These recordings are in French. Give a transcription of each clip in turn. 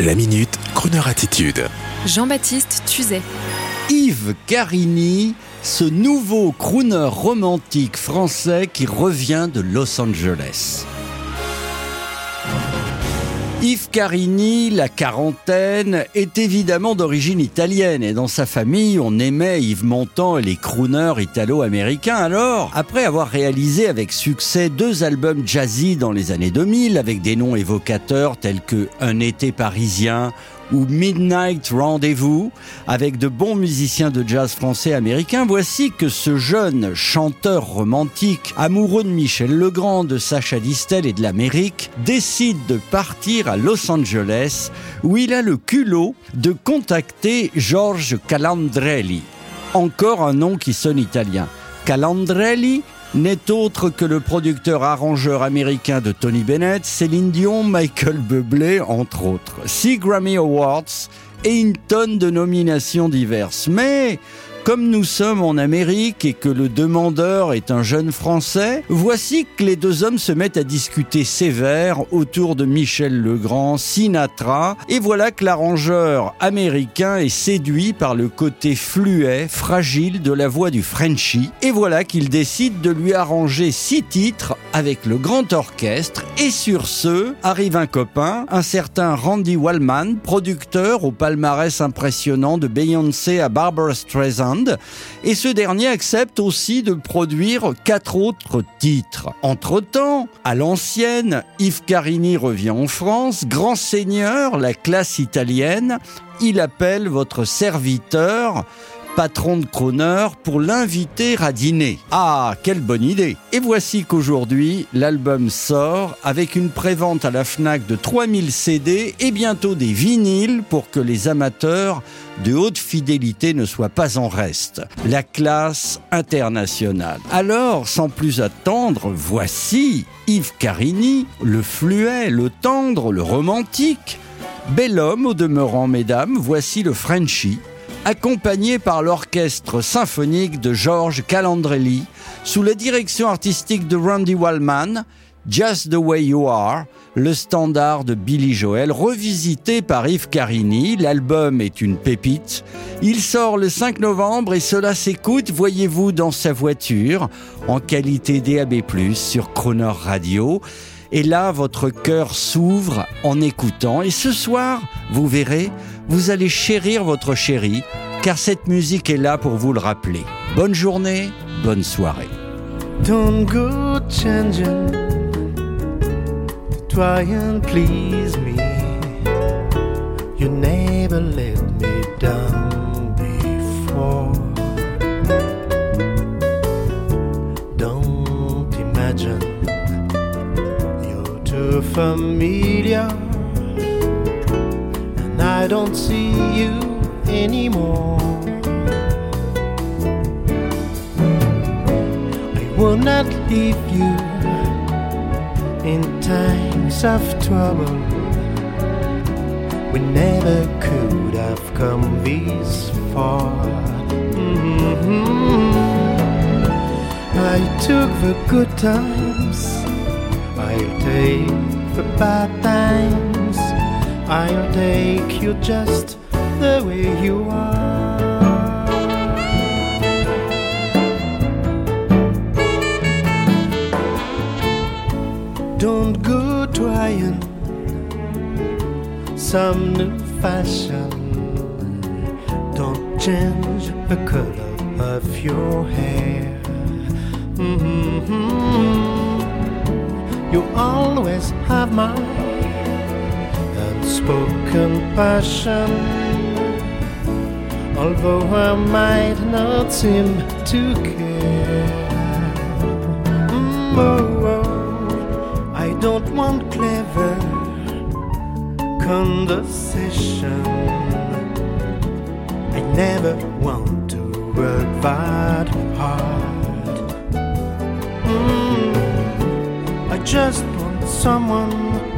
La minute, Kroneur attitude. Jean-Baptiste Tuzet. Yves Carini, ce nouveau crooner romantique français qui revient de Los Angeles. Yves Carini, la quarantaine, est évidemment d'origine italienne et dans sa famille, on aimait Yves Montand et les crooners italo-américains. Alors, après avoir réalisé avec succès deux albums jazzy dans les années 2000 avec des noms évocateurs tels que Un été parisien ou Midnight Rendezvous, avec de bons musiciens de jazz français américains, voici que ce jeune chanteur romantique, amoureux de Michel Legrand, de Sacha Distel et de l'Amérique, décide de partir à Los Angeles, où il a le culot de contacter George Calandrelli. Encore un nom qui sonne italien. Calandrelli n'est autre que le producteur-arrangeur américain de Tony Bennett, Céline Dion, Michael Bublé, entre autres. Six Grammy Awards et une tonne de nominations diverses. Mais comme nous sommes en Amérique et que le demandeur est un jeune Français, voici que les deux hommes se mettent à discuter sévère autour de Michel Legrand, Sinatra, et voilà que l'arrangeur américain est séduit par le côté fluet, fragile de la voix du Frenchie, et voilà qu'il décide de lui arranger six titres avec le grand orchestre, et sur ce arrive un copain, un certain Randy Wallman, producteur au palmarès impressionnant de Beyoncé à Barbara Streisand, et ce dernier accepte aussi de produire quatre autres titres. Entre-temps, à l'ancienne, Yves Carini revient en France, grand seigneur, la classe italienne, il appelle votre serviteur patron de Croner pour l'inviter à dîner. Ah, quelle bonne idée Et voici qu'aujourd'hui, l'album sort avec une prévente à la FNAC de 3000 CD et bientôt des vinyles pour que les amateurs de haute fidélité ne soient pas en reste. La classe internationale. Alors, sans plus attendre, voici Yves Carini, le fluet, le tendre, le romantique. Bel homme au demeurant, mesdames, voici le Frenchie accompagné par l'orchestre symphonique de George Calandrelli, sous la direction artistique de Randy Wallman, Just the Way You Are, le standard de Billy Joel, revisité par Yves Carini. L'album est une pépite. Il sort le 5 novembre et cela s'écoute, voyez-vous, dans sa voiture, en qualité DAB+, sur Croner Radio. Et là, votre cœur s'ouvre en écoutant. Et ce soir, vous verrez, vous allez chérir votre chérie, car cette musique est là pour vous le rappeler. Bonne journée, bonne soirée. Don't go changing try and please me. You never let me down before. Don't imagine you're too familiar, don't see you anymore. I will not leave you in times of trouble. We never could have come this far. Mhm. I took the good times, I'll take the bad times, I'll take you just the way you are. Don't go trying some new fashion. Don't change the color of your hair. Mhm. You always have my unspoken passion. Although I might not seem to care. Mm, oh, oh. I don't want clever conversation. I never want to work that hard. Mm, I just want someone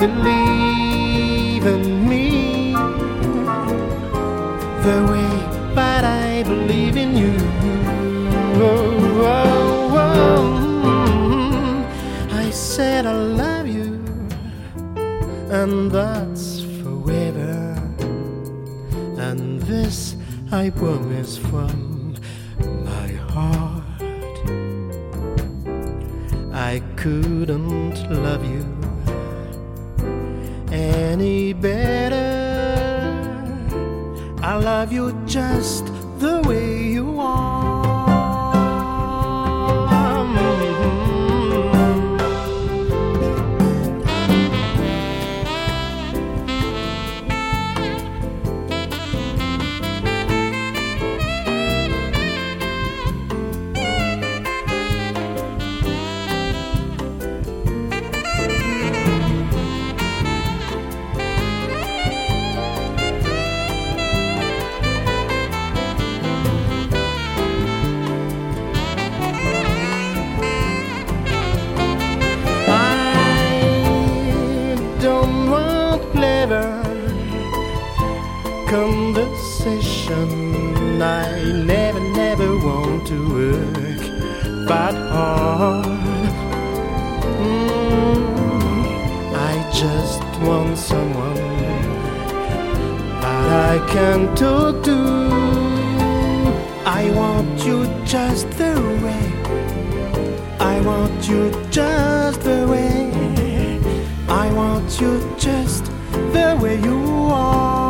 Believe in me the way that I believe in you? Oh, oh, oh. I said I love you, and that's forever. And this I promise from my heart. I couldn't love you any better. I love you just the way you are. Conversation. I never, never want to work that hard. Mm, I just want someone that I can talk to. I want you just the way. I want you just the way. I want you just the way you are.